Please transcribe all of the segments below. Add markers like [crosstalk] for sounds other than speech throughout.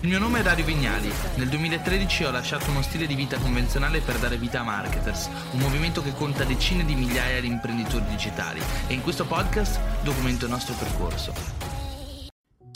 Il mio nome è Dario Vignali. Nel 2013 ho lasciato uno stile di vita convenzionale per dare vita a Marketers, un movimento che conta decine di migliaia di imprenditori digitali e in questo podcast documento il nostro percorso.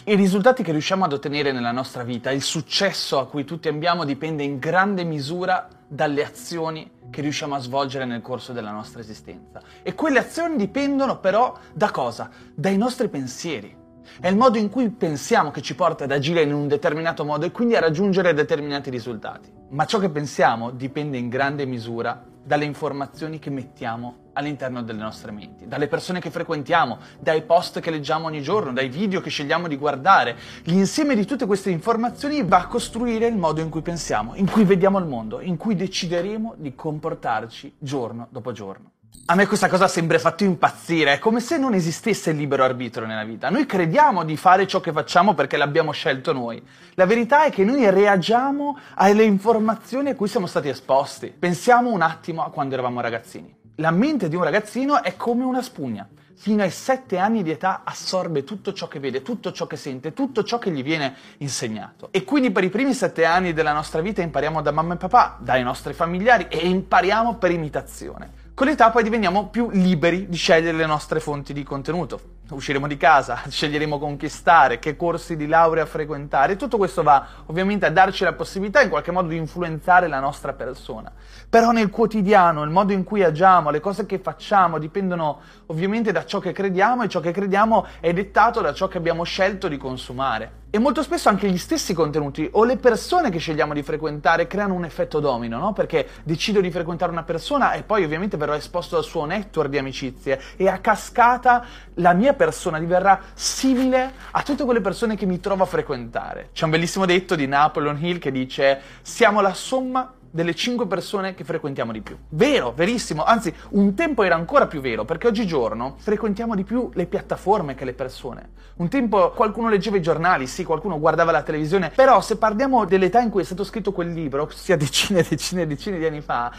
I risultati che riusciamo ad ottenere nella nostra vita, il successo a cui tutti ambiamo dipende in grande misura dalle azioni che riusciamo a svolgere nel corso della nostra esistenza. E quelle azioni dipendono però da cosa? Dai nostri pensieri. È il modo in cui pensiamo che ci porta ad agire in un determinato modo e quindi a raggiungere determinati risultati. Ma ciò che pensiamo dipende in grande misura dalle informazioni che mettiamo all'interno delle nostre menti, dalle persone che frequentiamo, dai post che leggiamo ogni giorno, dai video che scegliamo di guardare. L'insieme di tutte queste informazioni va a costruire il modo in cui pensiamo, in cui vediamo il mondo, in cui decideremo di comportarci giorno dopo giorno. A me questa cosa sembra fatto impazzire, è come se non esistesse il libero arbitro nella vita. Noi crediamo di fare ciò che facciamo perché l'abbiamo scelto noi. La verità è che noi reagiamo alle informazioni a cui siamo stati esposti. Pensiamo un attimo a quando eravamo ragazzini. La mente di un ragazzino è come una spugna. Fino ai sette anni di età assorbe tutto ciò che vede, tutto ciò che sente, tutto ciò che gli viene insegnato. E quindi per i primi sette anni della nostra vita impariamo da mamma e papà, dai nostri familiari e impariamo per imitazione. Con l'età poi diveniamo più liberi di scegliere le nostre fonti di contenuto. Usciremo di casa, [laughs] sceglieremo conquistare, che corsi di laurea frequentare. Tutto questo va ovviamente a darci la possibilità in qualche modo di influenzare la nostra persona. Però nel quotidiano, il modo in cui agiamo, le cose che facciamo dipendono ovviamente da ciò che crediamo e ciò che crediamo è dettato da ciò che abbiamo scelto di consumare. E molto spesso anche gli stessi contenuti o le persone che scegliamo di frequentare creano un effetto domino, no? Perché decido di frequentare una persona e poi ovviamente verrò esposto al suo network di amicizie e a cascata la mia persona diverrà simile a tutte quelle persone che mi trovo a frequentare. C'è un bellissimo detto di Napoleon Hill che dice siamo la somma delle 5 persone che frequentiamo di più. Vero, verissimo, anzi un tempo era ancora più vero perché oggigiorno frequentiamo di più le piattaforme che le persone. Un tempo qualcuno leggeva i giornali, sì, qualcuno guardava la televisione, però se parliamo dell'età in cui è stato scritto quel libro, ossia decine e [laughs] decine e decine di anni fa,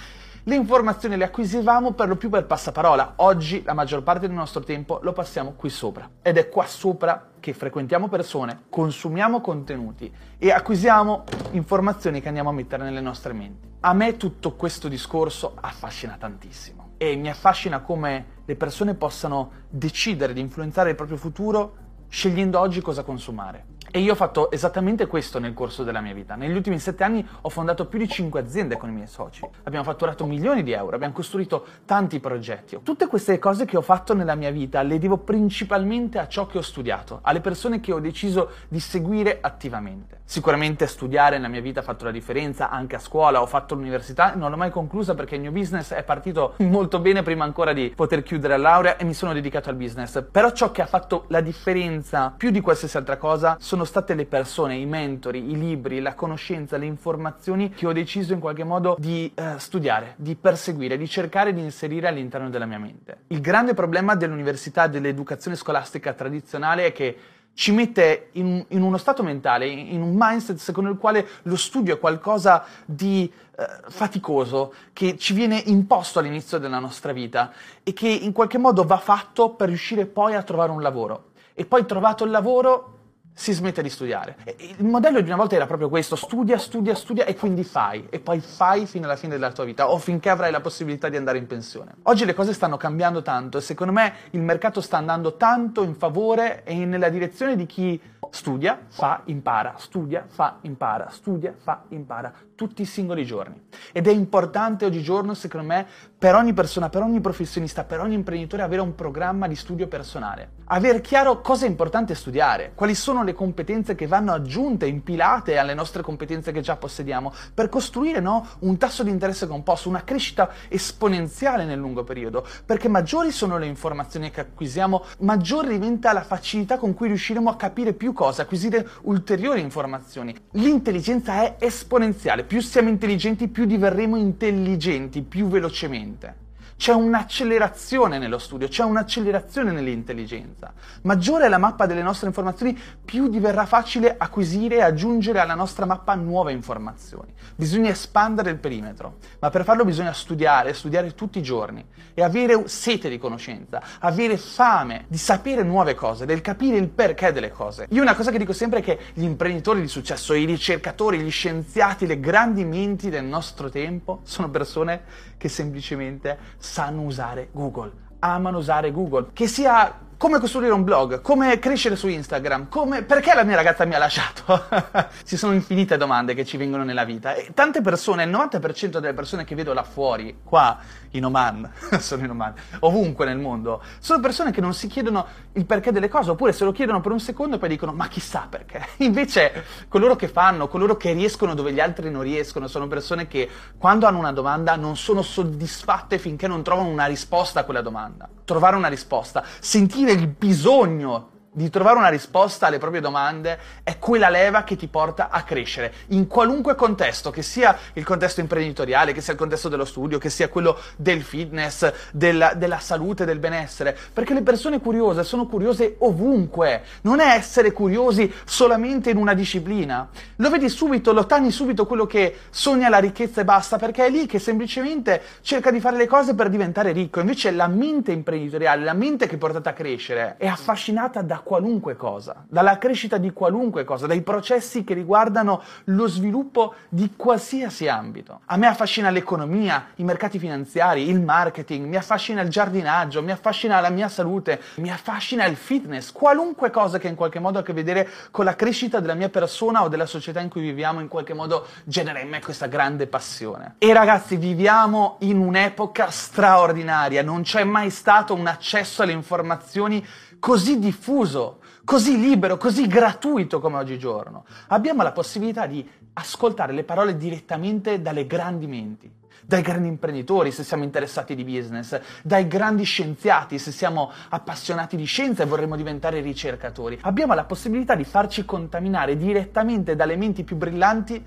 le informazioni le acquisivamo per lo più per passaparola. Oggi la maggior parte del nostro tempo lo passiamo qui sopra. Ed è qua sopra che frequentiamo persone, consumiamo contenuti e acquisiamo informazioni che andiamo a mettere nelle nostre menti. A me tutto questo discorso affascina tantissimo e mi affascina come le persone possano decidere di influenzare il proprio futuro scegliendo oggi cosa consumare. E io ho fatto esattamente questo nel corso della mia vita. Negli ultimi sette anni ho fondato più di cinque aziende con i miei soci. Abbiamo fatturato milioni di euro, abbiamo costruito tanti progetti. Tutte queste cose che ho fatto nella mia vita le devo principalmente a ciò che ho studiato, alle persone che ho deciso di seguire attivamente. Sicuramente studiare nella mia vita ha fatto la differenza, anche a scuola, ho fatto l'università, non l'ho mai conclusa perché il mio business è partito molto bene prima ancora di poter chiudere la laurea e mi sono dedicato al business. Però ciò che ha fatto la differenza più di qualsiasi altra cosa sono sono state le persone, i mentori, i libri, la conoscenza, le informazioni che ho deciso in qualche modo di eh, studiare, di perseguire, di cercare di inserire all'interno della mia mente. Il grande problema dell'università, dell'educazione scolastica tradizionale è che ci mette in, in, uno stato mentale, in un mindset secondo il quale lo studio è qualcosa di eh, faticoso, che ci viene imposto all'inizio della nostra vita e che in qualche modo va fatto per riuscire poi a trovare un lavoro. E poi trovato il lavoro si smette di studiare. Il modello di una volta era proprio questo, studia, studia, studia e quindi fai, e poi fai fino alla fine della tua vita o finché avrai la possibilità di andare in pensione. Oggi le cose stanno cambiando tanto e secondo me il mercato sta andando tanto in favore e nella direzione di chi studia, fa, impara, studia, fa, impara, studia, fa, impara, tutti i singoli giorni. Ed è importante oggigiorno, secondo me, per ogni persona, per ogni professionista, per ogni imprenditore avere un programma di studio personale. Avere chiaro cosa è importante studiare, quali sono le competenze che vanno aggiunte, impilate alle nostre competenze che già possediamo, per costruire no, un tasso di interesse composto, una crescita esponenziale nel lungo periodo, perché maggiori sono le informazioni che acquisiamo, maggiore diventa la facilità con cui riusciremo a capire più cose, acquisire ulteriori informazioni. L'intelligenza è esponenziale più siamo intelligenti, più diverremo intelligenti, più velocemente. C'è un'accelerazione nello studio, c'è un'accelerazione nell'intelligenza. Maggiore è la mappa delle nostre informazioni, più diverrà facile acquisire e aggiungere alla nostra mappa nuove informazioni. Bisogna espandere il perimetro, ma per farlo bisogna studiare, studiare tutti i giorni e avere sete di conoscenza, avere fame di sapere nuove cose, del capire il perché delle cose. Io una cosa che dico sempre è che gli imprenditori di successo, i ricercatori, gli scienziati, le grandi menti del nostro tempo sono persone che semplicemente sanno usare Google, amano usare Google, che sia come costruire un blog, come crescere su Instagram, come... perché la mia ragazza mi ha lasciato? [laughs] Ci sono infinite domande che ci vengono nella vita e tante persone, il 90% delle persone che vedo là fuori, qua in Oman, [laughs] sono in Oman, ovunque nel mondo, sono persone che non si chiedono il perché delle cose, oppure se lo chiedono per un secondo e poi dicono ma chissà perché. [laughs] Invece coloro che fanno, coloro che riescono dove gli altri non riescono, sono persone che quando hanno una domanda non sono soddisfatte finché non trovano una risposta a quella domanda. Trovare una risposta, sentire il bisogno di trovare una risposta alle proprie domande è quella leva che ti porta a crescere. In qualunque contesto, che sia il contesto imprenditoriale, che sia il contesto dello studio, che sia quello del fitness, della, della salute, del benessere, perché le persone curiose sono curiose ovunque, non è essere curiosi solamente in una disciplina. Lo vedi subito, lo tanni subito quello che sogna la ricchezza e basta, perché è lì che semplicemente cerca di fare le cose per diventare ricco, invece la mente imprenditoriale, la mente che portata a crescere, è affascinata da qualunque cosa, dalla crescita di qualunque cosa, dai processi che riguardano lo sviluppo di qualsiasi ambito. A me affascina l'economia, i mercati finanziari, il marketing, mi affascina il giardinaggio, mi affascina la mia salute, mi affascina il fitness, qualunque cosa che in qualche modo ha a che vedere con la crescita della mia persona o della società in cui viviamo in qualche modo genera in me questa grande passione. E ragazzi, viviamo in un'epoca straordinaria, non c'è mai stato un accesso alle informazioni così diffuso, così libero, così gratuito come oggigiorno. Abbiamo la possibilità di ascoltare le parole direttamente dalle grandi menti, dai grandi imprenditori se siamo interessati di business, dai grandi scienziati se siamo appassionati di scienza e vorremmo diventare ricercatori. Abbiamo la possibilità di farci contaminare direttamente dalle menti più brillanti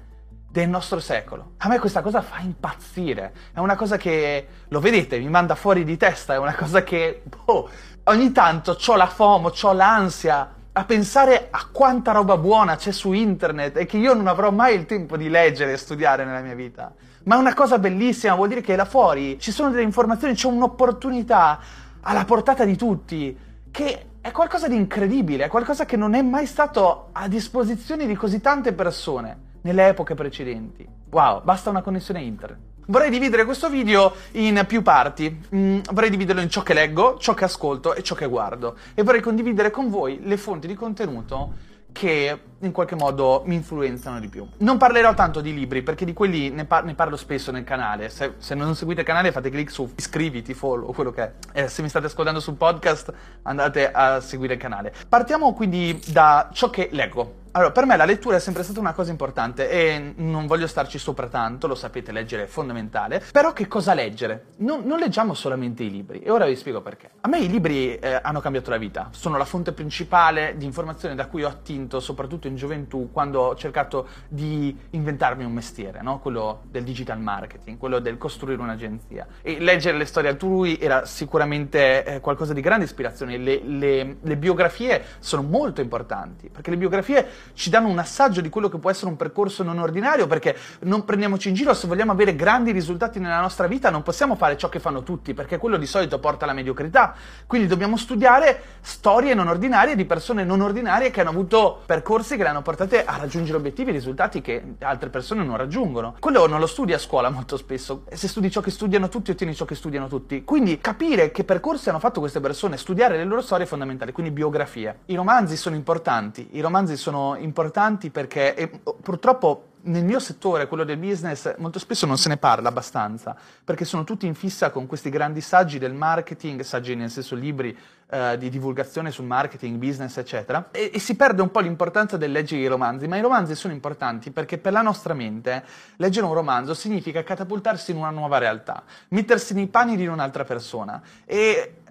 del nostro secolo. A me questa cosa fa impazzire, è una cosa che, lo vedete, mi manda fuori di testa, è una cosa che, boh, ogni tanto ho la FOMO, ho l'ansia a pensare a quanta roba buona c'è su internet e che io non avrò mai il tempo di leggere e studiare nella mia vita. Ma è una cosa bellissima, vuol dire che là fuori ci sono delle informazioni, c'è un'opportunità alla portata di tutti, che è qualcosa di incredibile, è qualcosa che non è mai stato a disposizione di così tante persone nelle epoche precedenti. Wow, basta una connessione internet. Vorrei dividere questo video in più parti. Mm, vorrei dividerlo in ciò che leggo, ciò che ascolto e ciò che guardo. E vorrei condividere con voi le fonti di contenuto che in qualche modo mi influenzano di più. Non parlerò tanto di libri perché di quelli ne, par- ne parlo spesso nel canale. Se, se, non seguite il canale fate clic su iscriviti, follow, quello che è. E se mi state ascoltando sul podcast andate a seguire il canale. Partiamo quindi da ciò che leggo. Allora, per me la lettura è sempre stata una cosa importante e non voglio starci sopra tanto, lo sapete, leggere è fondamentale. Però che cosa leggere? Non, non leggiamo solamente i libri e ora vi spiego perché. A me i libri eh, hanno cambiato la vita, sono la fonte principale di informazione da cui ho attinto, soprattutto in gioventù, quando ho cercato di inventarmi un mestiere, no? quello del digital marketing, quello del costruire un'agenzia. E leggere le storie altrui era sicuramente eh, qualcosa di grande ispirazione. Le, le, le biografie sono molto importanti, perché le biografie ci danno un assaggio di quello che può essere un percorso non ordinario, perché non prendiamoci in giro, se vogliamo avere grandi risultati nella nostra vita non possiamo fare ciò che fanno tutti, perché quello di solito porta alla mediocrità. Quindi dobbiamo studiare storie non ordinarie di persone non ordinarie che hanno avuto percorsi che le hanno portate a raggiungere obiettivi e risultati che altre persone non raggiungono. Quello non lo studi a scuola molto spesso. Se studi ciò che studiano tutti, ottieni ciò che studiano tutti. Quindi capire che percorsi hanno fatto queste persone, studiare le loro storie è fondamentale, quindi biografie. I romanzi sono importanti, i romanzi sono importanti perché e, purtroppo nel mio settore, quello del business, molto spesso non se ne parla abbastanza, perché sono tutti in fissa con questi grandi saggi del marketing, saggi nel senso libri eh, di divulgazione sul marketing, business, eccetera, e, e, si perde un po' l'importanza del leggere i romanzi, ma i romanzi sono importanti perché per la nostra mente leggere un romanzo significa catapultarsi in una nuova realtà, mettersi nei panni di un'altra persona e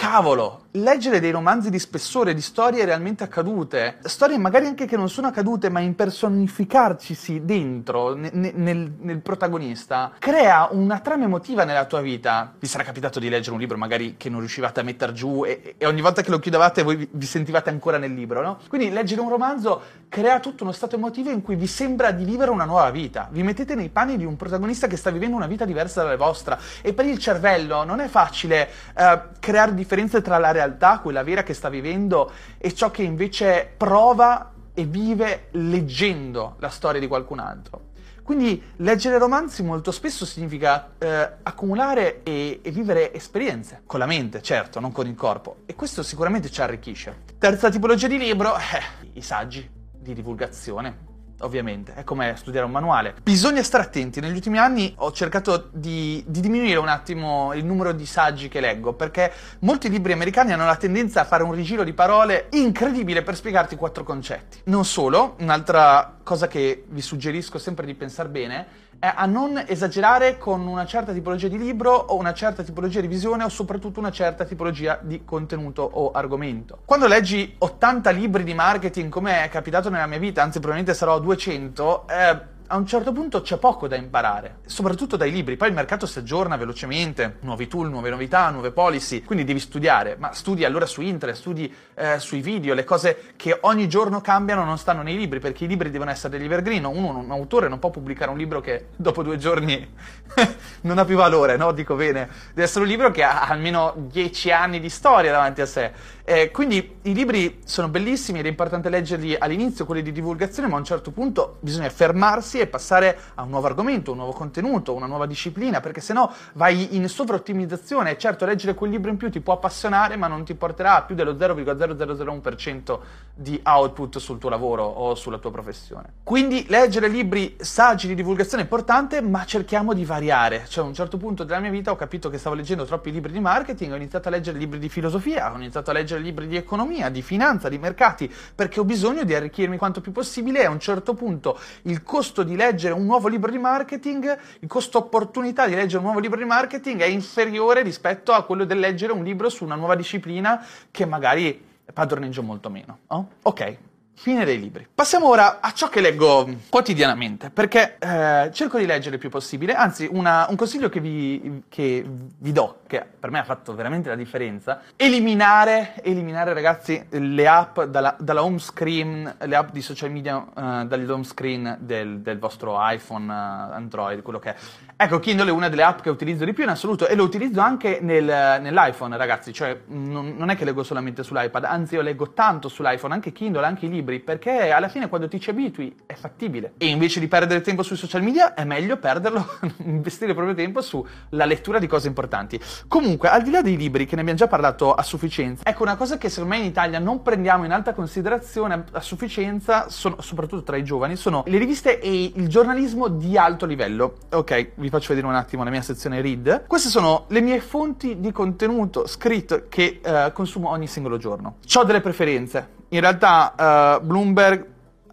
cavolo, leggere dei romanzi di spessore, di storie realmente accadute, storie magari anche che non sono accadute, ma impersonificarcisi dentro, ne, nel, nel, protagonista, crea una trama emotiva nella tua vita. Vi sarà capitato di leggere un libro magari che non riuscivate a mettere giù e, e ogni volta che lo chiudevate voi vi, sentivate ancora nel libro, no? Quindi leggere un romanzo crea tutto uno stato emotivo in cui vi sembra di vivere una nuova vita. Vi mettete nei panni di un protagonista che sta vivendo una vita diversa dalla vostra e per il cervello non è facile uh, creare differenze tra la realtà, quella vera che sta vivendo, e ciò che invece prova e vive leggendo la storia di qualcun altro. Quindi leggere romanzi molto spesso significa eh, accumulare e, e, vivere esperienze, con la mente, certo, non con il corpo, e questo sicuramente ci arricchisce. Terza tipologia di libro, eh, i saggi di divulgazione ovviamente, è come studiare un manuale. Bisogna stare attenti, negli ultimi anni ho cercato di, di, diminuire un attimo il numero di saggi che leggo, perché molti libri americani hanno la tendenza a fare un rigiro di parole incredibile per spiegarti quattro concetti. Non solo, un'altra cosa che vi suggerisco sempre di pensare bene a non esagerare con una certa tipologia di libro o una certa tipologia di visione o soprattutto una certa tipologia di contenuto o argomento. Quando leggi 80 libri di marketing come è capitato nella mia vita, anzi probabilmente sarò a 200, eh, a un certo punto c'è poco da imparare, soprattutto dai libri. Poi il mercato si aggiorna velocemente, nuovi tool, nuove novità, nuove policy, quindi devi studiare, ma studi allora su internet, studi eh, sui video, le cose che ogni giorno cambiano non stanno nei libri, perché i libri devono essere degli evergreen. Uno, un autore non può pubblicare un libro che dopo due giorni [laughs] non ha più valore, no? Dico bene, deve essere un libro che ha almeno dieci anni di storia davanti a sé. Eh, quindi i libri sono bellissimi ed è importante leggerli all'inizio, quelli di divulgazione, ma a un certo punto bisogna fermarsi e passare a un nuovo argomento, un nuovo contenuto, una nuova disciplina, perché sennò vai in sovraottimizzazione. Certo, leggere quel libro in più ti può appassionare, ma non ti porterà a più dello 0,0001% di output sul tuo lavoro o sulla tua professione. Quindi leggere libri saggi di divulgazione è importante, ma cerchiamo di variare. Cioè, a un certo punto della mia vita ho capito che stavo leggendo troppi libri di marketing, ho iniziato a leggere libri di filosofia, ho iniziato a leggere libri di economia, di finanza, di mercati, perché ho bisogno di arricchirmi quanto più possibile e a un certo punto il costo di leggere un nuovo libro di marketing, il costo opportunità di leggere un nuovo libro di marketing è inferiore rispetto a quello del leggere un libro su una nuova disciplina che magari padroneggio molto meno. Oh? Ok, Fine dei libri. Passiamo ora a ciò che leggo quotidianamente, perché eh, cerco di leggere il più possibile, anzi una, un consiglio che vi, che vi, do, che per me ha fatto veramente la differenza, eliminare, eliminare ragazzi le app dalla, dalla home screen, le app di social media uh, dall'home screen del, del vostro iPhone, uh, Android, quello che è. Ecco, Kindle è una delle app che utilizzo di più in assoluto e lo utilizzo anche nel, nell'iPhone, ragazzi, cioè non, non è che leggo solamente sull'iPad, anzi io leggo tanto sull'iPhone, anche Kindle, anche i libri perché alla fine quando ti ci abitui è fattibile. E invece di perdere tempo sui social media è meglio perderlo, [laughs] investire il proprio tempo sulla lettura di cose importanti. Comunque, al di là dei libri, che ne abbiamo già parlato a sufficienza, ecco una cosa che secondo me in Italia non prendiamo in alta considerazione a sufficienza, sono, soprattutto tra i giovani, sono le riviste e il giornalismo di alto livello. Ok, vi faccio vedere un attimo la mia sezione read. Queste sono le mie fonti di contenuto scritto che uh, consumo ogni singolo giorno. Ho delle preferenze in realtà uh, Bloomberg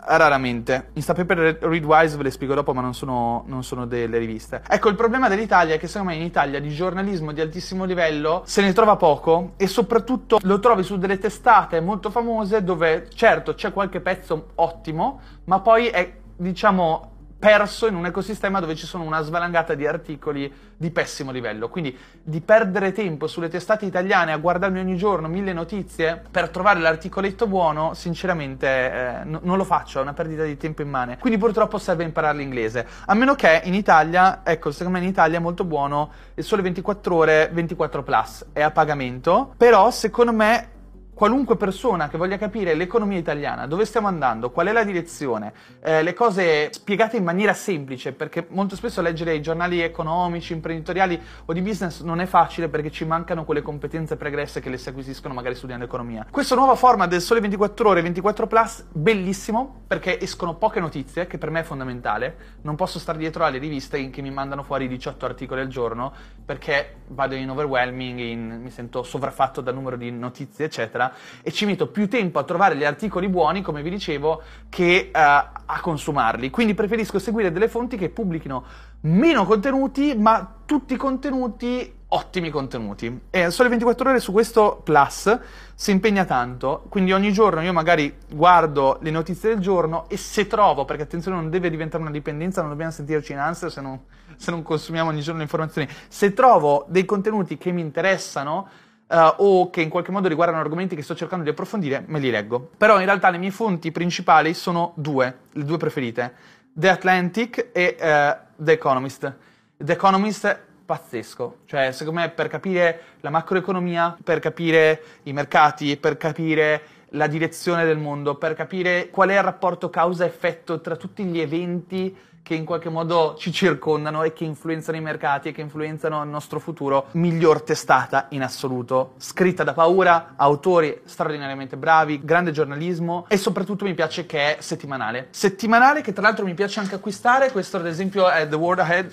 raramente. Instapaper e Readwise ve le spiego dopo, ma non sono, non sono, delle riviste. Ecco, il problema dell'Italia è che secondo me in Italia di giornalismo di altissimo livello se ne trova poco e soprattutto lo trovi su delle testate molto famose dove certo c'è qualche pezzo ottimo, ma poi è diciamo perso in un ecosistema dove ci sono una svalangata di articoli di pessimo livello. Quindi di perdere tempo sulle testate italiane a guardarmi ogni giorno mille notizie per trovare l'articoletto buono, sinceramente eh, n- non lo faccio, è una perdita di tempo immane. Quindi purtroppo serve imparare l'inglese. A meno che in Italia, ecco, secondo me in Italia è molto buono il sole 24 ore 24 plus, è a pagamento, però secondo me qualunque persona che voglia capire l'economia italiana, dove stiamo andando, qual è la direzione, eh, le cose spiegate in maniera semplice, perché molto spesso leggere i giornali economici, imprenditoriali o di business non è facile perché ci mancano quelle competenze pregresse che le si acquisiscono magari studiando economia. Questa nuova forma del Sole 24 ore 24 Plus, bellissimo, perché escono poche notizie, che per me è fondamentale. Non posso stare dietro alle riviste che mi mandano fuori 18 articoli al giorno, perché vado in overwhelming, in, mi sento sovraffatto dal numero di notizie, eccetera e ci metto più tempo a trovare gli articoli buoni, come vi dicevo, che uh, a consumarli. Quindi preferisco seguire delle fonti che pubblichino meno contenuti, ma tutti contenuti ottimi contenuti. E Sole 24 ore su questo Plus si impegna tanto, quindi ogni giorno io magari guardo le notizie del giorno e se trovo, perché attenzione non deve diventare una dipendenza, non dobbiamo sentirci in ansia se non, se non consumiamo ogni giorno le informazioni, se trovo dei contenuti che mi interessano, Uh, o che in qualche modo riguardano argomenti che sto cercando di approfondire, me li leggo. Però in realtà le mie fonti principali sono due, le due preferite, The Atlantic e uh, The Economist. The Economist pazzesco. Cioè, secondo me, per capire la macroeconomia, per capire i mercati, per capire la direzione del mondo, per capire qual è il rapporto causa-effetto tra tutti gli eventi che in qualche modo ci circondano e che influenzano i mercati e che influenzano il nostro futuro, miglior testata in assoluto. Scritta da paura, autori straordinariamente bravi, grande giornalismo e soprattutto mi piace che è settimanale. Settimanale che tra l'altro mi piace anche acquistare, questo ad esempio è The World Ahead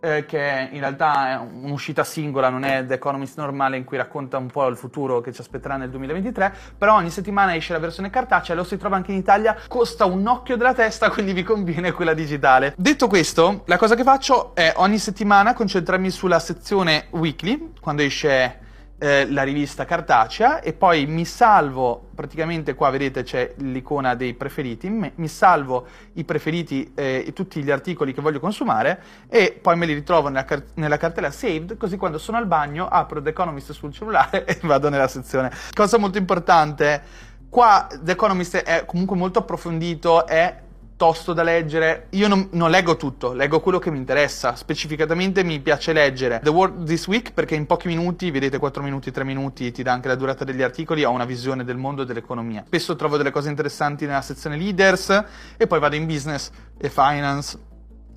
eh, che in realtà è un'uscita singola, non è The Economist normale in cui racconta un po' il futuro che ci aspetterà nel 2023, però ogni settimana esce la versione cartacea, lo si trova anche in Italia, costa un occhio della testa, [laughs] quindi vi conviene quella digitale. Detto questo, la cosa che faccio è ogni settimana concentrarmi sulla sezione weekly, quando esce eh, la rivista cartacea e poi mi salvo, praticamente qua vedete c'è l'icona dei preferiti, mi salvo i preferiti e eh, tutti gli articoli che voglio consumare e poi me li ritrovo nella, car- nella, cartella saved, così quando sono al bagno apro The Economist sul cellulare [laughs] e vado nella sezione. Cosa molto importante, qua The Economist è comunque molto approfondito, è tosto da leggere. Io non, non, leggo tutto, leggo quello che mi interessa. Specificatamente mi piace leggere The World This Week perché in pochi minuti, vedete 4 minuti, 3 minuti, ti dà anche la durata degli articoli, ho una visione del mondo e dell'economia. Spesso trovo delle cose interessanti nella sezione leaders e poi vado in business e finance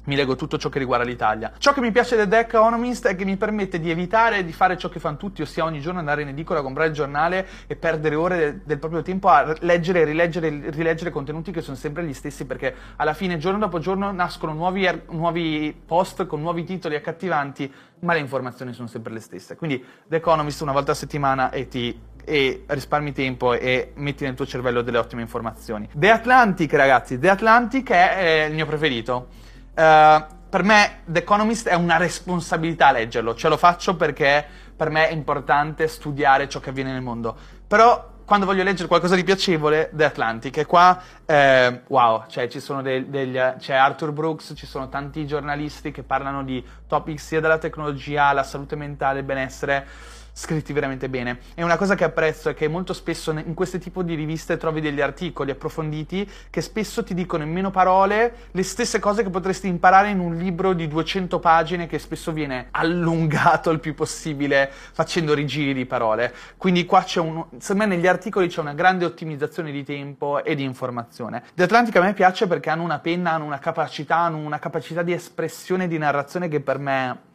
mi leggo tutto ciò che riguarda l'Italia. Ciò che mi piace del The Economist è che mi permette di evitare di fare ciò che fanno tutti, ossia ogni giorno andare in edicola a comprare il giornale e perdere ore del, del proprio tempo a leggere, rileggere rileggere contenuti che sono sempre gli stessi, perché alla fine, giorno dopo giorno, nascono nuovi, er, nuovi post con nuovi titoli accattivanti, ma le informazioni sono sempre le stesse. Quindi The Economist una volta a settimana e ti e risparmi tempo e metti nel tuo cervello delle ottime informazioni. The Atlantic, ragazzi, The Atlantic è, è il mio preferito. Uh, per me The Economist è una responsabilità leggerlo, ce lo faccio perché per me è importante studiare ciò che avviene nel mondo. Però quando voglio leggere qualcosa di piacevole, The Atlantic, e qua, eh, wow, cioè dei, degli, c'è Arthur Brooks, ci sono tanti giornalisti che parlano di topic sia della tecnologia alla salute mentale, benessere scritti veramente bene. E una cosa che apprezzo è che molto spesso in questo tipo di riviste trovi degli articoli approfonditi che spesso ti dicono in meno parole le stesse cose che potresti imparare in un libro di 200 pagine che spesso viene allungato il più possibile facendo rigiri di parole. Quindi qua c'è un... secondo me negli articoli c'è una grande ottimizzazione di tempo e di informazione. The Atlantic a me piace perché hanno una penna, hanno una capacità, hanno una capacità di espressione e di narrazione che per me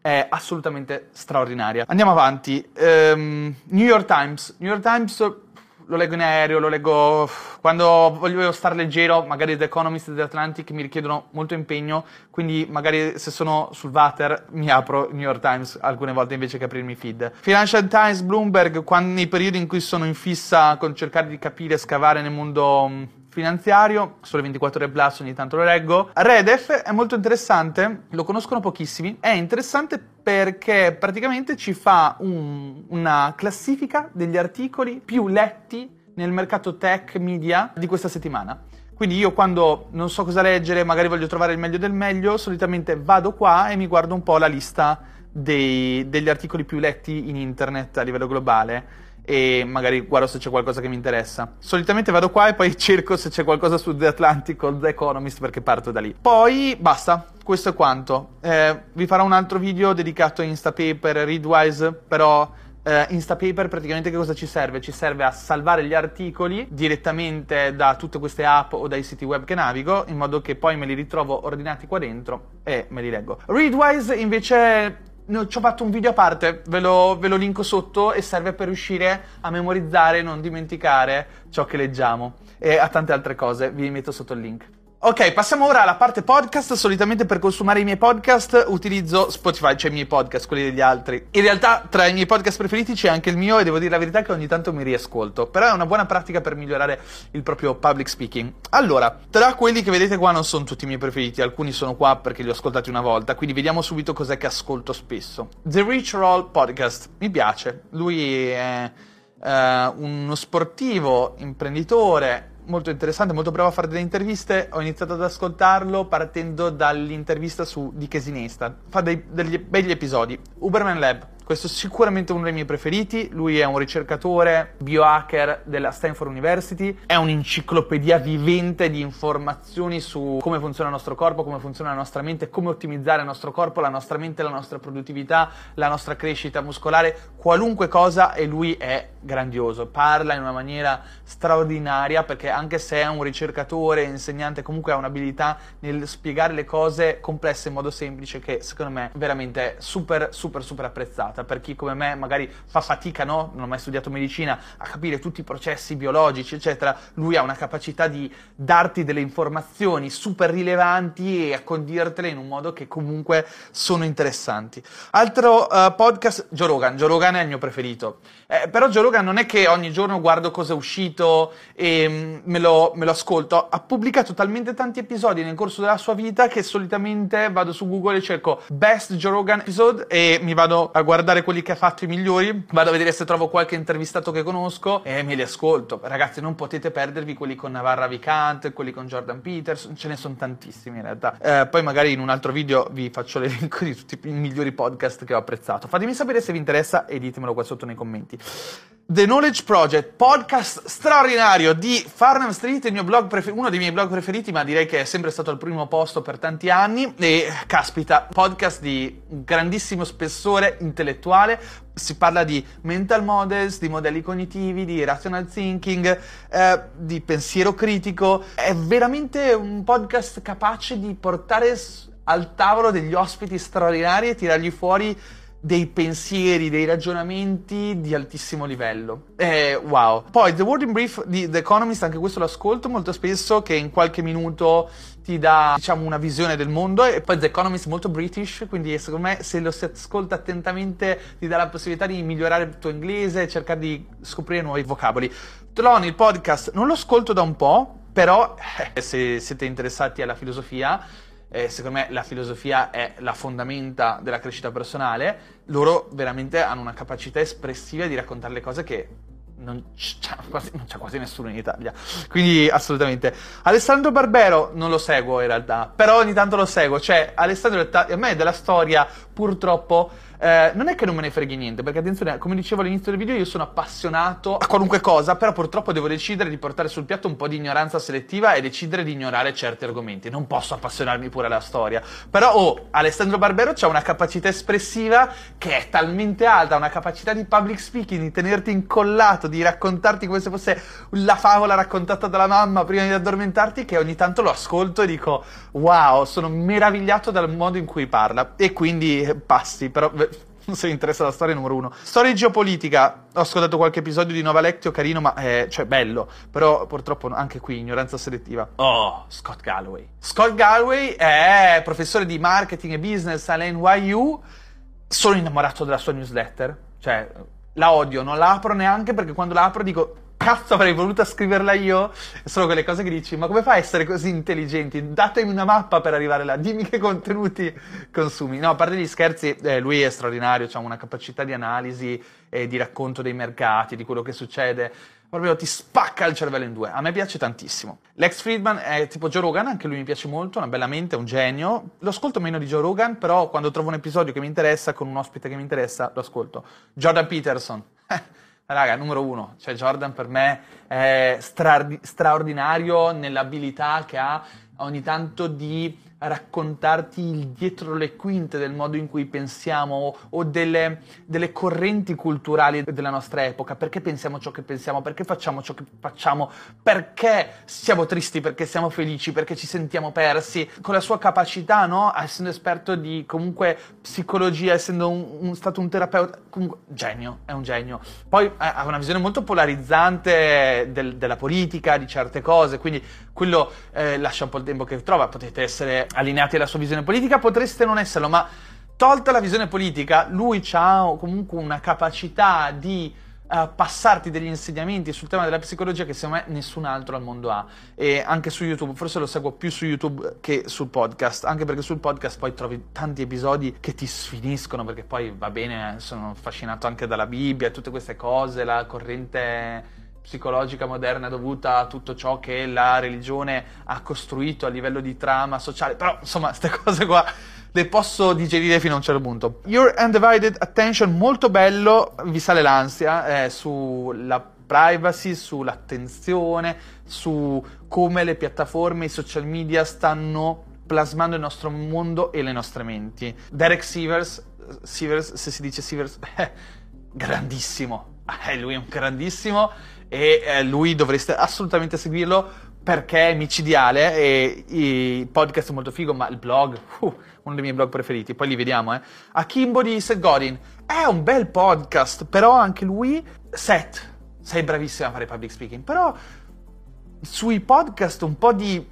è assolutamente straordinaria. Andiamo avanti. Um, New York Times. New York Times lo leggo in aereo, lo leggo quando voglio stare leggero, magari The Economist e The Atlantic mi richiedono molto impegno, quindi magari se sono sul water mi apro New York Times alcune volte invece che aprirmi feed. Financial Times, Bloomberg, quando, nei periodi in cui sono in fissa con cercare di capire, scavare nel mondo finanziario, sole 24 ore plus ogni tanto lo leggo. Redef è molto interessante, lo conoscono pochissimi, è interessante perché praticamente ci fa un, una classifica degli articoli più letti nel mercato tech media di questa settimana. Quindi io quando non so cosa leggere, magari voglio trovare il meglio del meglio, solitamente vado qua e mi guardo un po' la lista dei, degli articoli più letti in internet a livello globale e magari guardo se c'è qualcosa che mi interessa. Solitamente vado qua e poi [laughs] cerco se c'è qualcosa su The Atlantic o The Economist perché parto da lì. Poi basta, questo è quanto. Eh, vi farò un altro video dedicato a Instapaper, Readwise, però eh, Instapaper praticamente che cosa ci serve? Ci serve a salvare gli articoli direttamente da tutte queste app o dai siti web che navigo, in modo che poi me li ritrovo ordinati qua dentro e me li leggo. Readwise invece No, ci ho fatto un video a parte, ve lo, ve lo, linko sotto e serve per riuscire a memorizzare e non dimenticare ciò che leggiamo e a tante altre cose, vi metto sotto il link. Ok, passiamo ora alla parte podcast. Solitamente per consumare i miei podcast utilizzo Spotify, cioè i miei podcast, quelli degli altri. In realtà tra i miei podcast preferiti c'è anche il mio e devo dire la verità che ogni tanto mi riascolto. Però è una buona pratica per migliorare il proprio public speaking. Allora, tra quelli che vedete qua non sono tutti i miei preferiti, alcuni sono qua perché li ho ascoltati una volta, quindi vediamo subito cos'è che ascolto spesso. The Rich Roll Podcast, mi piace. Lui è uh, uno sportivo, imprenditore, molto interessante, molto bravo a fare delle interviste. Ho iniziato ad ascoltarlo partendo dall'intervista su Di Chesinesta. Fa dei, degli begli episodi. Uberman Lab, questo è sicuramente uno dei miei preferiti. Lui è un ricercatore biohacker della Stanford University. È un'enciclopedia vivente di informazioni su come funziona il nostro corpo, come funziona la nostra mente, come ottimizzare il nostro corpo, la nostra mente, la nostra produttività, la nostra crescita muscolare, qualunque cosa e lui è grandioso. Parla in una maniera straordinaria perché anche se è un ricercatore, insegnante, comunque ha un'abilità nel spiegare le cose complesse in modo semplice che secondo me è veramente super super super apprezzata complicata per chi come me magari fa fatica, no? non ha mai studiato medicina, a capire tutti i processi biologici, eccetera, lui ha una capacità di darti delle informazioni super rilevanti e a condirtele in un modo che comunque sono interessanti. Altro uh, podcast, Joe Rogan. Joe Rogan è il mio preferito. Eh, però Joe Rogan non è che ogni giorno guardo cosa è uscito e um, me, lo, me lo ascolto. Ha pubblicato talmente tanti episodi nel corso della sua vita che solitamente vado su Google e cerco Best Joe Rogan Episode e mi vado a guardare guardare quelli che ha fatto i migliori, vado a vedere se trovo qualche intervistato che conosco e me li ascolto. Ragazzi, non potete perdervi quelli con Navarra Vicant, quelli con Jordan Peterson, ce ne sono tantissimi in realtà. Eh, poi magari in un altro video vi faccio l'elenco di tutti i migliori podcast che ho apprezzato. Fatemi sapere se vi interessa e ditemelo qua sotto nei commenti. The Knowledge Project, podcast straordinario di Farnham Street, prefer- uno dei miei blog preferiti, ma direi che è sempre stato al primo posto per tanti anni. E caspita, podcast di grandissimo spessore intellettuale. Si parla di mental models, di modelli cognitivi, di rational thinking, eh, di pensiero critico. È veramente un podcast capace di portare al tavolo degli ospiti straordinari e tirargli fuori dei pensieri, dei ragionamenti di altissimo livello. Eh, wow. Poi The Word in Brief di The Economist, anche questo lo ascolto molto spesso, che in qualche minuto ti dà, diciamo, una visione del mondo. E poi The Economist molto british, quindi secondo me se lo si ascolta attentamente ti dà la possibilità di migliorare il tuo inglese e cercare di scoprire nuovi vocaboli. Tlon, il podcast, non lo ascolto da un po', però eh, se siete interessati alla filosofia eh, secondo me la filosofia è la fondamenta della crescita personale, loro veramente hanno una capacità espressiva di raccontare le cose che non c'è, quasi, non c'è quasi nessuno in Italia. Quindi assolutamente. Alessandro Barbero non lo seguo in realtà, però ogni tanto lo seguo. Cioè, Alessandro, a me della storia purtroppo eh, non è che non me ne freghi niente, perché attenzione, come dicevo all'inizio del video, io sono appassionato a qualunque cosa, però purtroppo devo decidere di portare sul piatto un po' di ignoranza selettiva e decidere di ignorare certi argomenti. Non posso appassionarmi pure alla storia. Però, oh, Alessandro Barbero ha una capacità espressiva che è talmente alta, una capacità di public speaking, di tenerti incollato, di raccontarti come se fosse la favola raccontata dalla mamma prima di addormentarti, che ogni tanto lo ascolto e dico, wow, sono meravigliato dal modo in cui parla. E quindi eh, passi, però [laughs] se vi interessa la storia numero uno. Storia di geopolitica, ho ascoltato qualche episodio di Nova Lectio, carino, ma è, cioè bello, però purtroppo anche qui ignoranza selettiva. Oh, Scott Galloway. Scott Galloway è professore di marketing e business all'NYU, sono innamorato della sua newsletter, cioè la odio, non la apro neanche perché quando la apro dico cazzo avrei voluto scriverla io? Sono quelle cose che dici, ma come fai a essere così intelligenti? Datemi una mappa per arrivare là, dimmi che contenuti consumi. No, a parte gli scherzi, eh, lui è straordinario, ha una capacità di analisi e di racconto dei mercati, di quello che succede. Proprio ti spacca il cervello in due. A me piace tantissimo. Lex Friedman è tipo Joe Rogan, anche lui mi piace molto, una bella mente, un genio. Lo ascolto meno di Joe Rogan, però quando trovo un episodio che mi interessa, con un ospite che mi interessa, lo ascolto. Jordan Peterson. [laughs] Raga, numero uno, cioè Jordan per me è stra- straordinario nell'abilità che ha ogni tanto di raccontarti il dietro le quinte del modo in cui pensiamo o delle, delle, correnti culturali della nostra epoca, perché pensiamo ciò che pensiamo, perché facciamo ciò che facciamo, perché siamo tristi, perché siamo felici, perché ci sentiamo persi, con la sua capacità, no? essendo esperto di comunque psicologia, essendo un, un, stato un terapeuta, comunque genio, è un genio. Poi eh, ha una visione molto polarizzante del, della politica, di certe cose, quindi quello eh, lascia un po' il tempo che trova, potete essere allineati alla sua visione politica, potreste non esserlo, ma tolta la visione politica, lui ha comunque una capacità di uh, passarti degli insegnamenti sul tema della psicologia che secondo me nessun altro al mondo ha. E anche su YouTube, forse lo seguo più su YouTube che sul podcast, anche perché sul podcast poi trovi tanti episodi che ti sfiniscono, perché poi va bene, sono affascinato anche dalla Bibbia, tutte queste cose, la corrente psicologica moderna dovuta a tutto ciò che la religione ha costruito a livello di trama sociale, però insomma, queste [laughs] cose qua le posso digerire fino a un certo punto. Your Undivided Attention, molto bello, vi sale l'ansia eh, sulla privacy, sull'attenzione, su come le piattaforme, i social media stanno plasmando il nostro mondo e le nostre menti. Derek Sivers, Sivers se si dice Sivers, eh, [laughs] grandissimo, eh, lui è un grandissimo e eh, lui dovreste assolutamente seguirlo perché è micidiale e il podcast è molto figo, ma il blog, uh, uno dei miei blog preferiti, poi li vediamo, eh. Akimbo di Seth Godin, è un bel podcast, però anche lui, Seth, sei bravissimo a fare public speaking, però sui podcast un po' di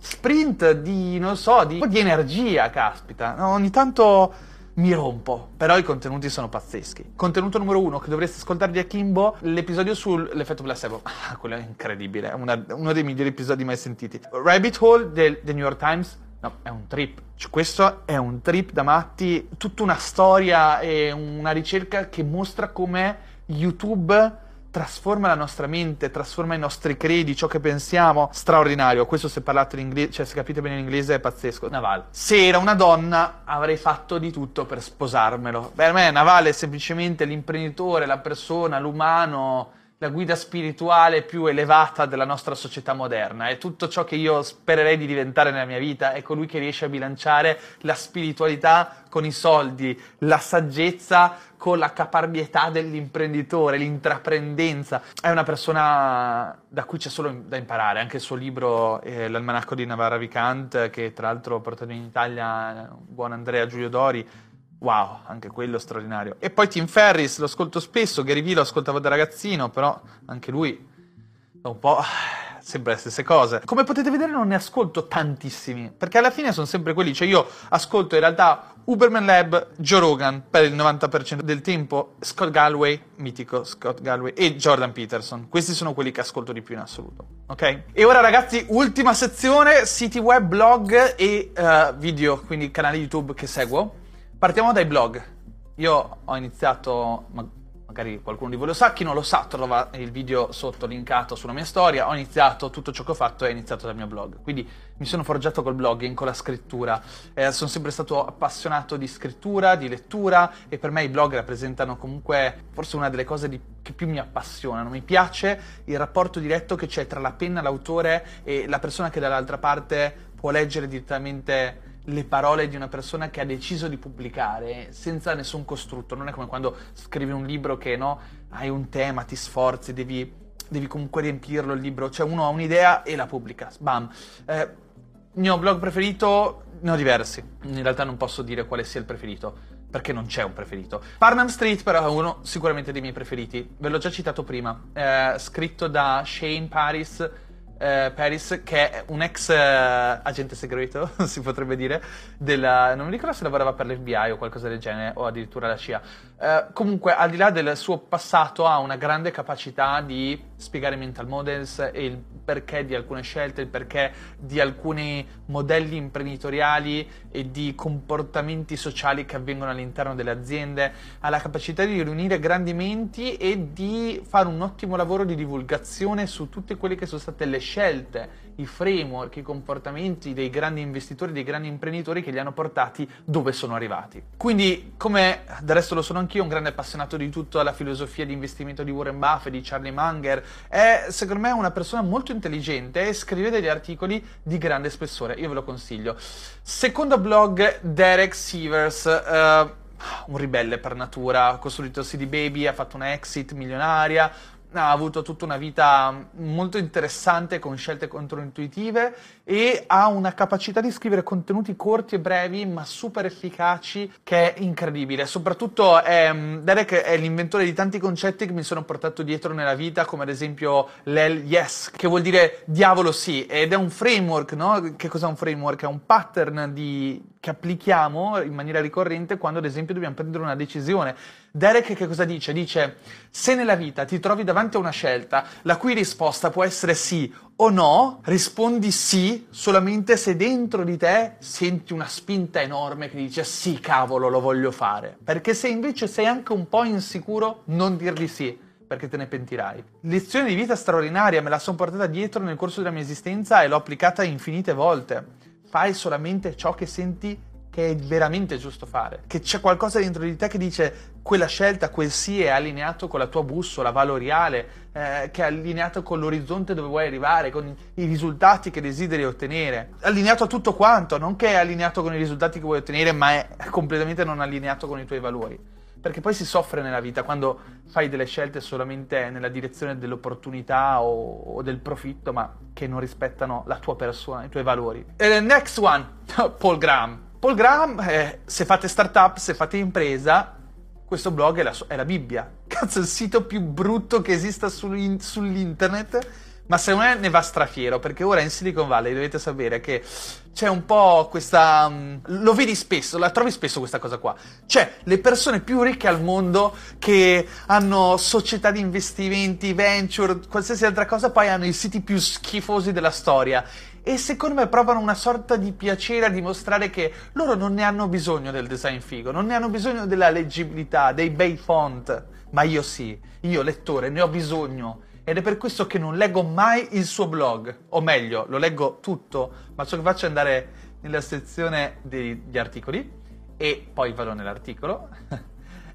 sprint, di, non so, di, un po' di energia, caspita, ogni tanto mi rompo, però i contenuti sono pazzeschi. Contenuto numero uno che dovreste ascoltare di Akimbo, l'episodio sull'effetto placebo. [laughs] Ah, quello è incredibile, è una, uno dei migliori episodi mai sentiti. Rabbit Hole del New York Times, no, è un trip. Cioè, questo è un trip da matti, tutta una storia e una ricerca che mostra come YouTube trasforma la nostra mente, trasforma i nostri credi, ciò che pensiamo. Straordinario. Questo se parlate in inglese, cioè se capite bene l'inglese è pazzesco. Naval. Se era una donna avrei fatto di tutto per sposarmelo. Per me Naval è semplicemente l'imprenditore, la persona, l'umano la guida spirituale più elevata della nostra società moderna. È tutto ciò che io spererei di diventare nella mia vita. È colui che riesce a bilanciare la spiritualità con i soldi, la saggezza con la caparbietà dell'imprenditore, l'intraprendenza. È una persona da cui c'è solo da imparare. Anche il suo libro, eh, L'almanacco di Navarra Vicant, che tra l'altro ha portato in Italia buon Andrea Giulio Dori, Wow, anche quello straordinario. E poi Tim Ferris, lo ascolto spesso, Gary Vee lo ascoltavo da ragazzino, però anche lui da un po' [sighs] sempre le stesse cose. Come potete vedere non ne ascolto tantissimi, perché alla fine sono sempre quelli, cioè io ascolto in realtà Uberman Lab, Joe Rogan per il 90% del tempo, Scott Galway, mitico Scott Galway, e Jordan Peterson. Questi sono quelli che ascolto di più in assoluto, ok? E ora ragazzi, ultima sezione, siti web, blog e uh, video, quindi canali YouTube che seguo. Partiamo dai blog. Io ho iniziato, magari qualcuno di voi lo sa, chi non lo sa trova il video sotto linkato sulla mia storia, ho iniziato, tutto ciò che ho fatto è iniziato dal mio blog, quindi mi sono forgiato col blogging, con la scrittura, eh, sono sempre stato appassionato di scrittura, di lettura e per me i blog rappresentano comunque forse una delle cose di, che più mi appassionano, mi piace il rapporto diretto che c'è tra la penna, l'autore e la persona che dall'altra parte può leggere direttamente le parole di una persona che ha deciso di pubblicare senza nessun costrutto. Non è come quando scrivi un libro che no, hai un tema, ti sforzi, devi, devi comunque riempirlo il libro. Cioè uno ha un'idea e la pubblica. Bam. Eh, mio blog preferito, ne ho diversi. In realtà non posso dire quale sia il preferito perché non c'è un preferito. Parnam Street però è uno sicuramente dei miei preferiti, ve l'ho già citato prima, eh, scritto da Shane Paris, eh, Paris, che è un ex eh, agente segreto, [laughs] si potrebbe dire, della, non mi ricordo se lavorava per l'FBI o qualcosa del genere, o addirittura la CIA. Eh, comunque, al di là del suo passato, ha una grande capacità di spiegare mental models e il perché di alcune scelte, il perché di alcuni modelli imprenditoriali e di comportamenti sociali che avvengono all'interno delle aziende, ha la capacità di riunire grandi menti e di fare un ottimo lavoro di divulgazione su tutte quelle che sono state le scelte, i framework, i comportamenti dei grandi investitori, dei grandi imprenditori che li hanno portati dove sono arrivati. Quindi, come del resto lo sono anch'io, un grande appassionato di tutta la filosofia di investimento di Warren Buffett, di Charlie Munger, è secondo me una persona molto intelligente e scrive degli articoli di grande spessore, io ve lo consiglio. Secondo blog, Derek Sievers. Uh, un ribelle per natura, ha costruito CD Baby, ha fatto una exit milionaria, ha avuto tutta una vita molto interessante con scelte controintuitive e ha una capacità di scrivere contenuti corti e brevi ma super efficaci che è incredibile. Soprattutto è, Derek è l'inventore di tanti concetti che mi sono portato dietro nella vita come ad esempio l'El Yes che vuol dire diavolo sì ed è un framework, no? Che cos'è un framework? È un pattern di, che applichiamo in maniera ricorrente quando ad esempio dobbiamo prendere una decisione. Derek che cosa dice? Dice se nella vita ti trovi davanti a una scelta la cui risposta può essere sì o no, rispondi sì solamente se dentro di te senti una spinta enorme che dice sì cavolo lo voglio fare. Perché se invece sei anche un po' insicuro non dirgli sì perché te ne pentirai. Lezione di vita straordinaria, me la sono portata dietro nel corso della mia esistenza e l'ho applicata infinite volte. Fai solamente ciò che senti che è veramente giusto fare, che c'è qualcosa dentro di te che dice quella scelta, quel sì è allineato con la tua bussola valoriale, eh, che è allineato con l'orizzonte dove vuoi arrivare, con i risultati che desideri ottenere, allineato a tutto quanto, non che è allineato con i risultati che vuoi ottenere, ma è completamente non allineato con i tuoi valori. Perché poi si soffre nella vita quando fai delle scelte solamente nella direzione dell'opportunità o, o del profitto, ma che non rispettano la tua persona, i tuoi valori. E next one, [laughs] Paul Graham. Paul Graham, eh, se fate startup, se fate impresa, questo blog è la, è la, Bibbia. [laughs] Cazzo, il sito più brutto che esista su, sull'internet ma secondo me ne va strafiero perché ora in Silicon Valley dovete sapere che c'è un po' questa. Um, lo vedi spesso, la trovi spesso questa cosa qua. C'è le persone più ricche al mondo che hanno società di investimenti, venture, qualsiasi altra cosa, poi hanno i siti più schifosi della storia. E secondo me provano una sorta di piacere a dimostrare che loro non ne hanno bisogno del design figo, non ne hanno bisogno della leggibilità, dei bei font. Ma io sì, io lettore ne ho bisogno. Ed è per questo che non leggo mai il suo blog, o meglio, lo leggo tutto, ma ciò che faccio è andare nella sezione degli articoli e poi vado nell'articolo. [laughs]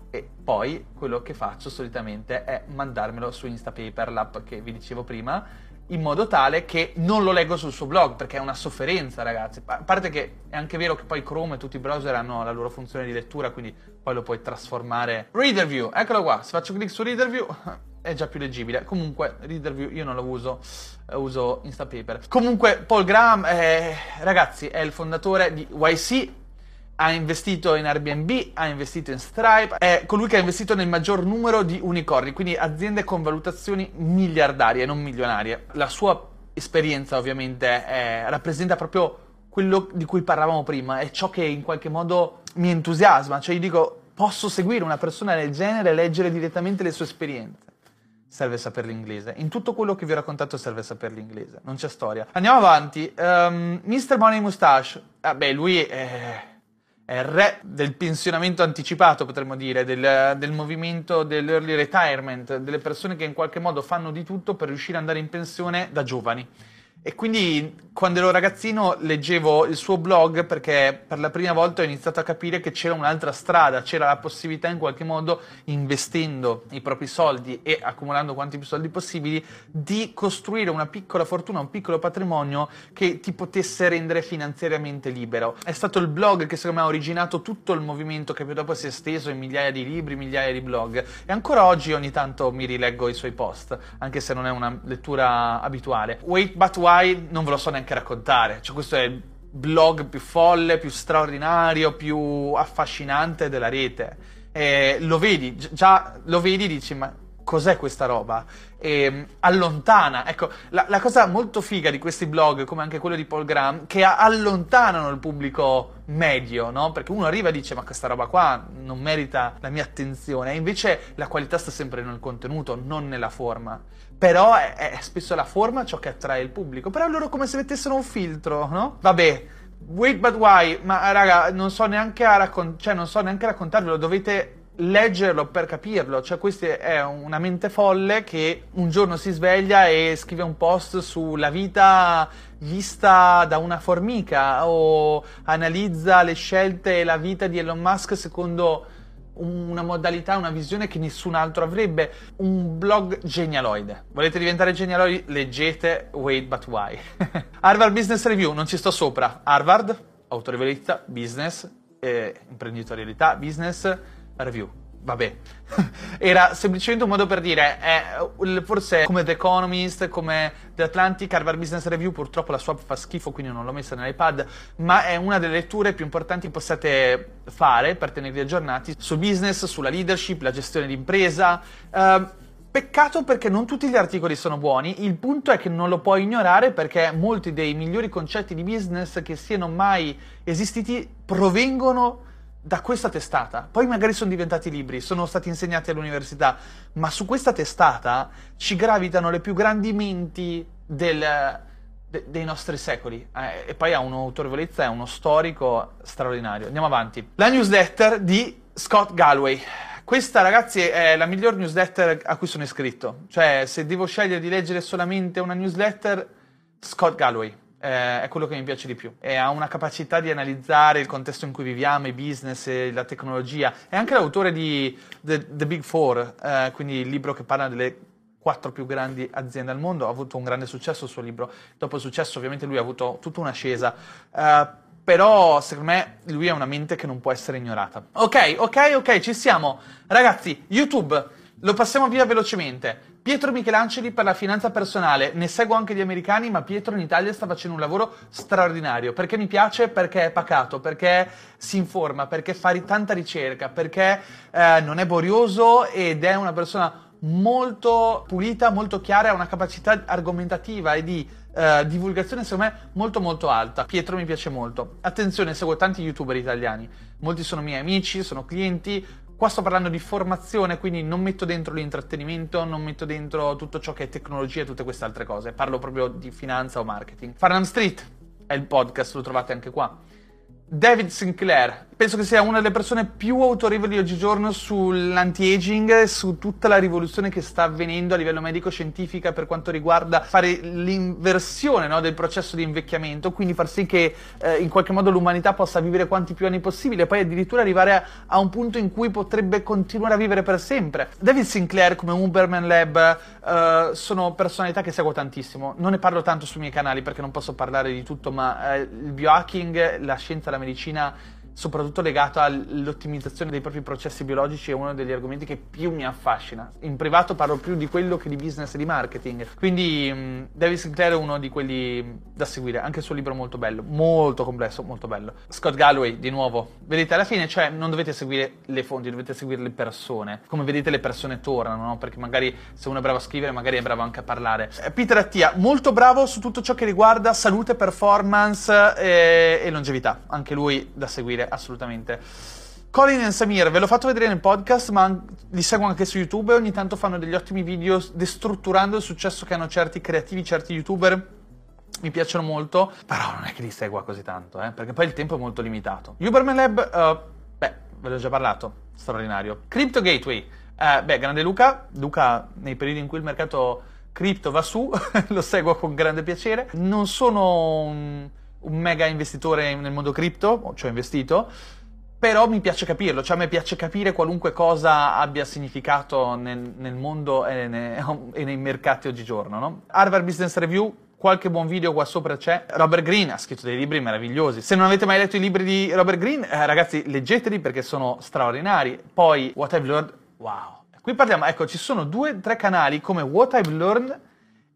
E poi quello che faccio solitamente è mandarmelo su Instapaper, l'app che vi dicevo prima, in modo tale che non lo leggo sul suo blog perché è una sofferenza, ragazzi. A parte che è anche vero che poi Chrome e tutti i browser hanno la loro funzione di lettura, quindi poi lo puoi trasformare. Reader View, eccolo qua. Se faccio clic su Reader View [laughs] è già più leggibile. Comunque, Reader View io non lo uso, eh, uso Instapaper. Comunque, Paul Graham, eh, ragazzi, è il fondatore di YC, ha investito in Airbnb, ha investito in Stripe, è colui che ha investito nel maggior numero di unicorni, quindi aziende con valutazioni miliardarie, non milionarie. La sua esperienza ovviamente è, rappresenta proprio quello di cui parlavamo prima, è ciò che in qualche modo mi entusiasma, cioè io dico posso seguire una persona del genere e leggere direttamente le sue esperienze serve sapere l'inglese. In tutto quello che vi ho raccontato serve sapere l'inglese, non c'è storia. Andiamo avanti. Um, ehm, Mr. Money Mustache. Ah, beh, lui è, il re del pensionamento anticipato, potremmo dire, del, del movimento dell'early retirement, delle persone che in qualche modo fanno di tutto per riuscire ad andare in pensione da giovani. E quindi quando ero ragazzino leggevo il suo blog perché per la prima volta ho iniziato a capire che c'era un'altra strada, c'era la possibilità in qualche modo, investendo i propri soldi e accumulando quanti più soldi possibili, di costruire una piccola fortuna, un piccolo patrimonio che ti potesse rendere finanziariamente libero. È stato il blog che secondo me ha originato tutto il movimento che poi dopo si è esteso in migliaia di libri, migliaia di blog e ancora oggi ogni tanto mi rileggo i suoi post, anche se non è una lettura abituale. Wait but why non ve lo so neanche neanche raccontare. Cioè, questo è il blog più folle, più straordinario, più affascinante della rete. E lo vedi, già lo vedi e dici, ma cos'è questa roba? E, allontana, ecco, la, la, cosa molto figa di questi blog, come anche quello di Paul Graham, che allontanano il pubblico medio, no? Perché uno arriva e dice, ma questa roba qua non merita la mia attenzione, e invece la qualità sta sempre nel contenuto, non nella forma. Però è, è spesso la forma ciò che attrae il pubblico. Però loro come se mettessero un filtro, no? Vabbè, wait but why? Ma raga, non so neanche a raccon- cioè, non so neanche raccontarvelo, dovete leggerlo per capirlo, cioè questa è una mente folle che un giorno si sveglia e scrive un post sulla vita vista da una formica o analizza le scelte e la vita di Elon Musk secondo una modalità, una visione che nessun altro avrebbe. Un blog genialoide. Volete diventare genialoidi? Leggete Wait But Why. [laughs] Harvard Business Review, non ci sto sopra. Harvard, autorevolezza, business, eh, imprenditorialità, business, review. Vabbè, [laughs] era semplicemente un modo per dire, eh, forse come The Economist, come The Atlantic, Harvard Business Review, purtroppo la swap fa schifo, quindi non l'ho messa nell'iPad, ma è una delle letture più importanti che possiate fare per tenervi aggiornati sul business, sulla leadership, la gestione d'impresa. Uh, Peccato perché non tutti gli articoli sono buoni, il punto è che non lo puoi ignorare perché molti dei migliori concetti di business che siano mai esistiti provengono da questa testata. Poi magari sono diventati libri, sono stati insegnati all'università, ma su questa testata ci gravitano le più grandi menti del, de, dei nostri secoli. Eh, e poi ha un'autorevolezza, è uno storico straordinario. Andiamo avanti. La newsletter di Scott Galway. Questa, ragazzi, è la miglior newsletter a cui sono iscritto. Cioè, se devo scegliere di leggere solamente una newsletter, Scott Galway eh, è quello che mi piace di più. E ha una capacità di analizzare il contesto in cui viviamo, i business, la tecnologia. È anche l'autore di The, The Big Four, eh, quindi il libro che parla delle quattro più grandi aziende al mondo. Ha avuto un grande successo il suo libro. Dopo il successo, ovviamente, lui ha avuto tutta un'ascesa. Uh, però secondo me lui ha una mente che non può essere ignorata. Ok, ok, ok, ci siamo. Ragazzi, YouTube, lo passiamo via velocemente. Pietro Michelangeli per la finanza personale, ne seguo anche gli americani, ma Pietro in Italia sta facendo un lavoro straordinario. Perché mi piace? Perché è pacato, perché si informa, perché fa tanta ricerca, perché eh, non è borioso ed è una persona molto pulita, molto chiara, ha una capacità argomentativa e di eh, divulgazione secondo me molto molto alta. Pietro mi piace molto. Attenzione, seguo tanti youtuber italiani, molti sono miei amici, sono clienti, Qua sto parlando di formazione, quindi non metto dentro l'intrattenimento, non metto dentro tutto ciò che è tecnologia e tutte queste altre cose. Parlo proprio di finanza o marketing. Farnham Street è il podcast, lo trovate anche qua. David Sinclair, penso che sia una delle persone più autorevoli oggigiorno sull'anti-aging, su tutta la rivoluzione che sta avvenendo a livello medico-scientifica per quanto riguarda fare l'inversione no, del processo di invecchiamento, quindi far sì che eh, in qualche modo l'umanità possa vivere quanti più anni possibile poi addirittura arrivare a, a, un punto in cui potrebbe continuare a vivere per sempre. David Sinclair come Uberman Lab eh, sono personalità che seguo tantissimo, non ne parlo tanto sui miei canali perché non posso parlare di tutto, ma eh, il biohacking, la scienza, la medicina soprattutto legato all'ottimizzazione dei propri processi biologici, è uno degli argomenti che più mi affascina. In privato parlo più di quello che di business e di marketing. Quindi um, David Sinclair è uno di quelli da seguire, anche il suo libro è molto bello, molto complesso, molto bello. Scott Galloway, di nuovo. Vedete, alla fine, cioè, non dovete seguire le fonti, dovete seguire le persone. Come vedete, le persone tornano, no? Perché magari se uno è bravo a scrivere, magari è bravo anche a parlare. Eh, Peter Attia, molto bravo su tutto ciò che riguarda salute, performance eh, e longevità. Anche lui da seguire assolutamente. Colin e Samir, ve l'ho fatto vedere nel podcast, ma li seguo anche su YouTube e ogni tanto fanno degli ottimi video destrutturando il successo che hanno certi creativi, certi youtuber. Mi piacciono molto, però non è che li segua così tanto, eh, perché poi il tempo è molto limitato. Uberman Lab, uh, beh, ve l'ho già parlato, straordinario. Crypto Gateway, uh, beh, grande Luca, Luca nei periodi in cui il mercato cripto va su, [laughs] lo seguo con grande piacere. Non sono un un mega investitore nel mondo cripto, ci ho investito, però mi piace capirlo, cioè a me piace capire qualunque cosa abbia significato nel, nel mondo e, ne, e, nei mercati oggigiorno. No? Harvard Business Review, qualche buon video qua sopra c'è. Robert Greene ha scritto dei libri meravigliosi. Se non avete mai letto i libri di Robert Greene, eh, ragazzi, leggeteli perché sono straordinari. Poi, What I've Learned, wow. Qui parliamo, ecco, ci sono due, tre canali come What I've Learned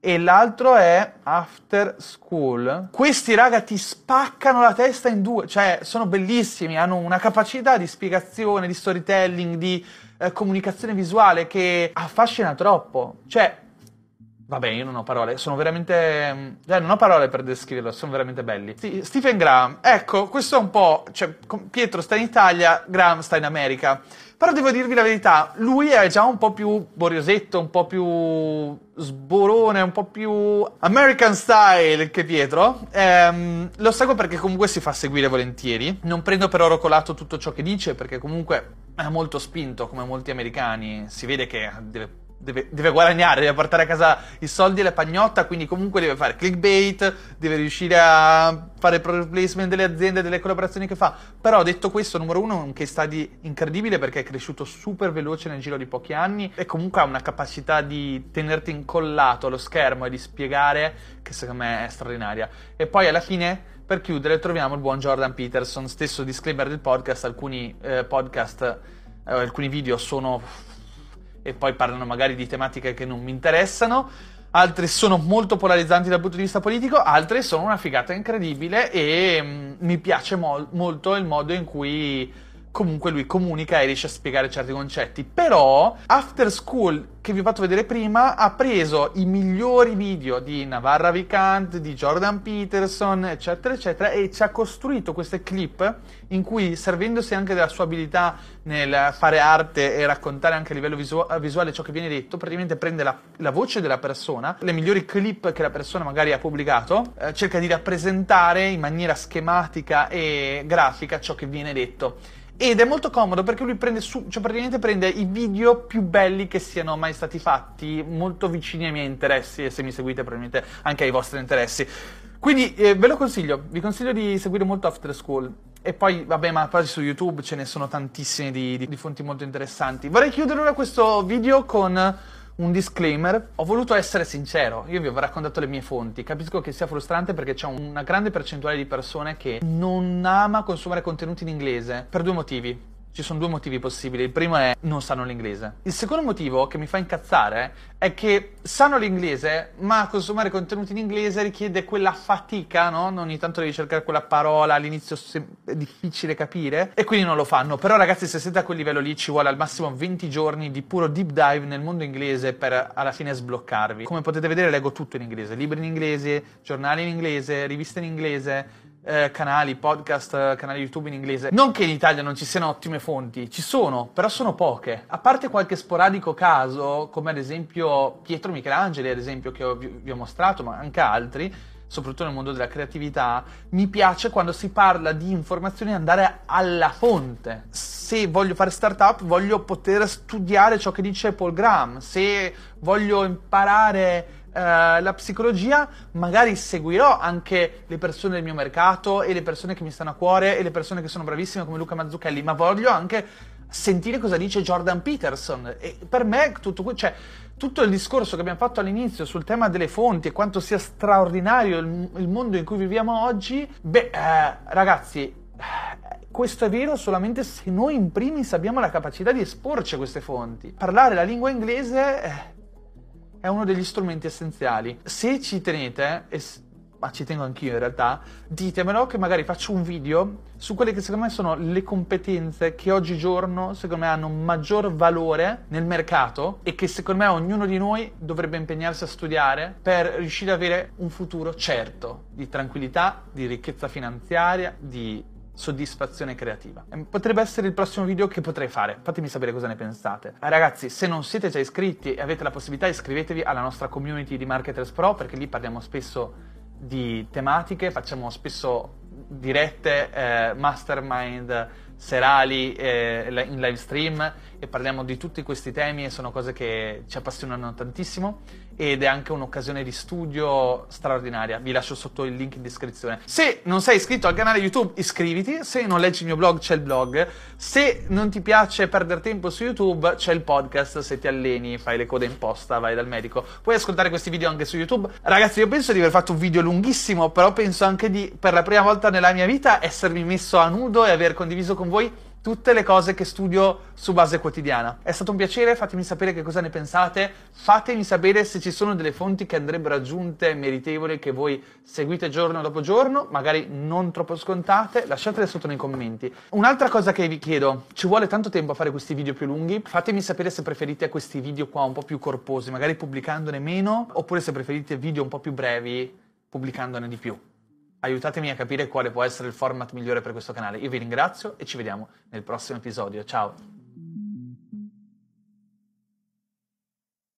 e l'altro è After School. Questi raga ti spaccano la testa in due, cioè sono bellissimi, hanno una capacità di spiegazione, di storytelling, di eh, comunicazione visuale che affascina troppo. Cioè, vabbè, io non ho parole, sono veramente... Cioè, non ho parole per descriverlo, sono veramente belli. Sì, Stephen Graham, ecco, questo è un po'... Cioè, Pietro sta in Italia, Graham sta in America. Però devo dirvi la verità, lui è già un po' più boriosetto, un po' più sborone, un po' più American style che Pietro. Ehm, lo seguo perché comunque si fa seguire volentieri. Non prendo per oro colato tutto ciò che dice perché comunque è molto spinto come molti americani. Si vede che deve deve, deve, guadagnare, deve portare a casa i soldi e la pagnotta, quindi comunque deve fare clickbait, deve riuscire a fare product placement delle aziende, delle collaborazioni che fa. Però detto questo, numero uno, un case study incredibile perché è cresciuto super veloce nel giro di pochi anni e comunque ha una capacità di tenerti incollato allo schermo e di spiegare che secondo me è straordinaria. E poi alla fine per chiudere troviamo il buon Jordan Peterson, stesso disclaimer del podcast, alcuni eh, podcast eh, alcuni video sono e poi parlano magari di tematiche che non mi interessano, altri sono molto polarizzanti dal punto di vista politico, altri sono una figata incredibile e mm, mi piace mol- molto il modo in cui comunque lui comunica e riesce a spiegare certi concetti. Però After School, che vi ho fatto vedere prima, ha preso i migliori video di Navarra Vicant, di Jordan Peterson, eccetera, eccetera, e ci ha costruito queste clip in cui, servendosi anche della sua abilità nel fare arte e raccontare anche a livello visu- visuale ciò che viene detto, praticamente prende la, la, voce della persona, le migliori clip che la persona magari ha pubblicato, eh, cerca di rappresentare in maniera schematica e grafica ciò che viene detto ed è molto comodo perché lui prende, su, cioè praticamente prende i video più belli che siano mai stati fatti, molto vicini ai miei interessi e se mi seguite probabilmente anche ai vostri interessi. Quindi eh, ve lo consiglio, vi consiglio di seguire molto After School. E poi, vabbè, ma poi su YouTube ce ne sono tantissime di, di, di fonti molto interessanti. Vorrei chiudere ora questo video con un disclaimer, ho voluto essere sincero, io vi ho raccontato le mie fonti, capisco che sia frustrante perché c'è una grande percentuale di persone che non ama consumare contenuti in inglese per due motivi. Ci sono due motivi possibili. Il primo è non sanno l'inglese. Il secondo motivo che mi fa incazzare è che sanno l'inglese, ma consumare contenuti in inglese richiede quella fatica, no? Ogni tanto devi cercare quella parola, all'inizio è difficile capire e quindi non lo fanno. Però ragazzi, se siete a quel livello lì ci vuole al massimo 20 giorni di puro deep dive nel mondo inglese per alla fine sbloccarvi. Come potete vedere leggo tutto in inglese, libri in inglese, giornali in inglese, riviste in inglese eh, canali, podcast, eh, canali YouTube in inglese. Non che in Italia non ci siano ottime fonti, ci sono, però sono poche. A parte qualche sporadico caso, come ad esempio Pietro Michelangeli, ad esempio, che vi, vi ho mostrato, ma anche altri, soprattutto nel mondo della creatività, mi piace quando si parla di informazioni andare alla fonte. Se voglio fare startup, voglio poter studiare ciò che dice Paul Graham. Se voglio imparare Uh, la psicologia, magari seguirò anche le persone del mio mercato e le persone che mi stanno a cuore e le persone che sono bravissime come Luca Mazzucchelli, ma voglio anche sentire cosa dice Jordan Peterson. E per me tutto, cioè, tutto il discorso che abbiamo fatto all'inizio sul tema delle fonti e quanto sia straordinario il, il mondo in cui viviamo oggi, beh, eh, ragazzi, questo è vero solamente se noi in primis abbiamo la capacità di esporci a queste fonti. Parlare la lingua inglese... È uno degli strumenti essenziali. Se ci tenete, e, ma ci tengo anch'io in realtà, ditemelo che magari faccio un video su quelle che secondo me sono le competenze che oggigiorno secondo me hanno maggior valore nel mercato e che secondo me ognuno di noi dovrebbe impegnarsi a studiare per riuscire ad avere un futuro certo di tranquillità, di ricchezza finanziaria, di soddisfazione creativa. Potrebbe essere il prossimo video che potrei fare, fatemi sapere cosa ne pensate. Ragazzi, se non siete già iscritti e avete la possibilità, iscrivetevi alla nostra community di Marketers Pro perché lì parliamo spesso di tematiche, facciamo spesso dirette, eh, mastermind serali eh, in live stream e parliamo di tutti questi temi e sono cose che ci appassionano tantissimo ed è anche un'occasione di studio straordinaria. Vi lascio sotto il link in descrizione. Se non sei iscritto al canale YouTube, iscriviti. Se non leggi il mio blog, c'è il blog. Se non ti piace perdere tempo su YouTube, c'è il podcast. Se ti alleni, fai le code in posta, vai dal medico. Puoi ascoltare questi video anche su YouTube. Ragazzi, io penso di aver fatto un video lunghissimo, però penso anche di, per la prima volta nella mia vita, essermi messo a nudo e aver condiviso con voi tutte le cose che studio su base quotidiana. È stato un piacere, fatemi sapere che cosa ne pensate, fatemi sapere se ci sono delle fonti che andrebbero aggiunte meritevoli che voi seguite giorno dopo giorno, magari non troppo scontate, lasciatele sotto nei commenti. Un'altra cosa che vi chiedo, ci vuole tanto tempo a fare questi video più lunghi? Fatemi sapere se preferite questi video qua un po' più corposi, magari pubblicandone meno, oppure se preferite video un po' più brevi, pubblicandone di più aiutatemi a capire quale può essere il format migliore per questo canale. Io vi ringrazio e ci vediamo nel prossimo episodio. Ciao!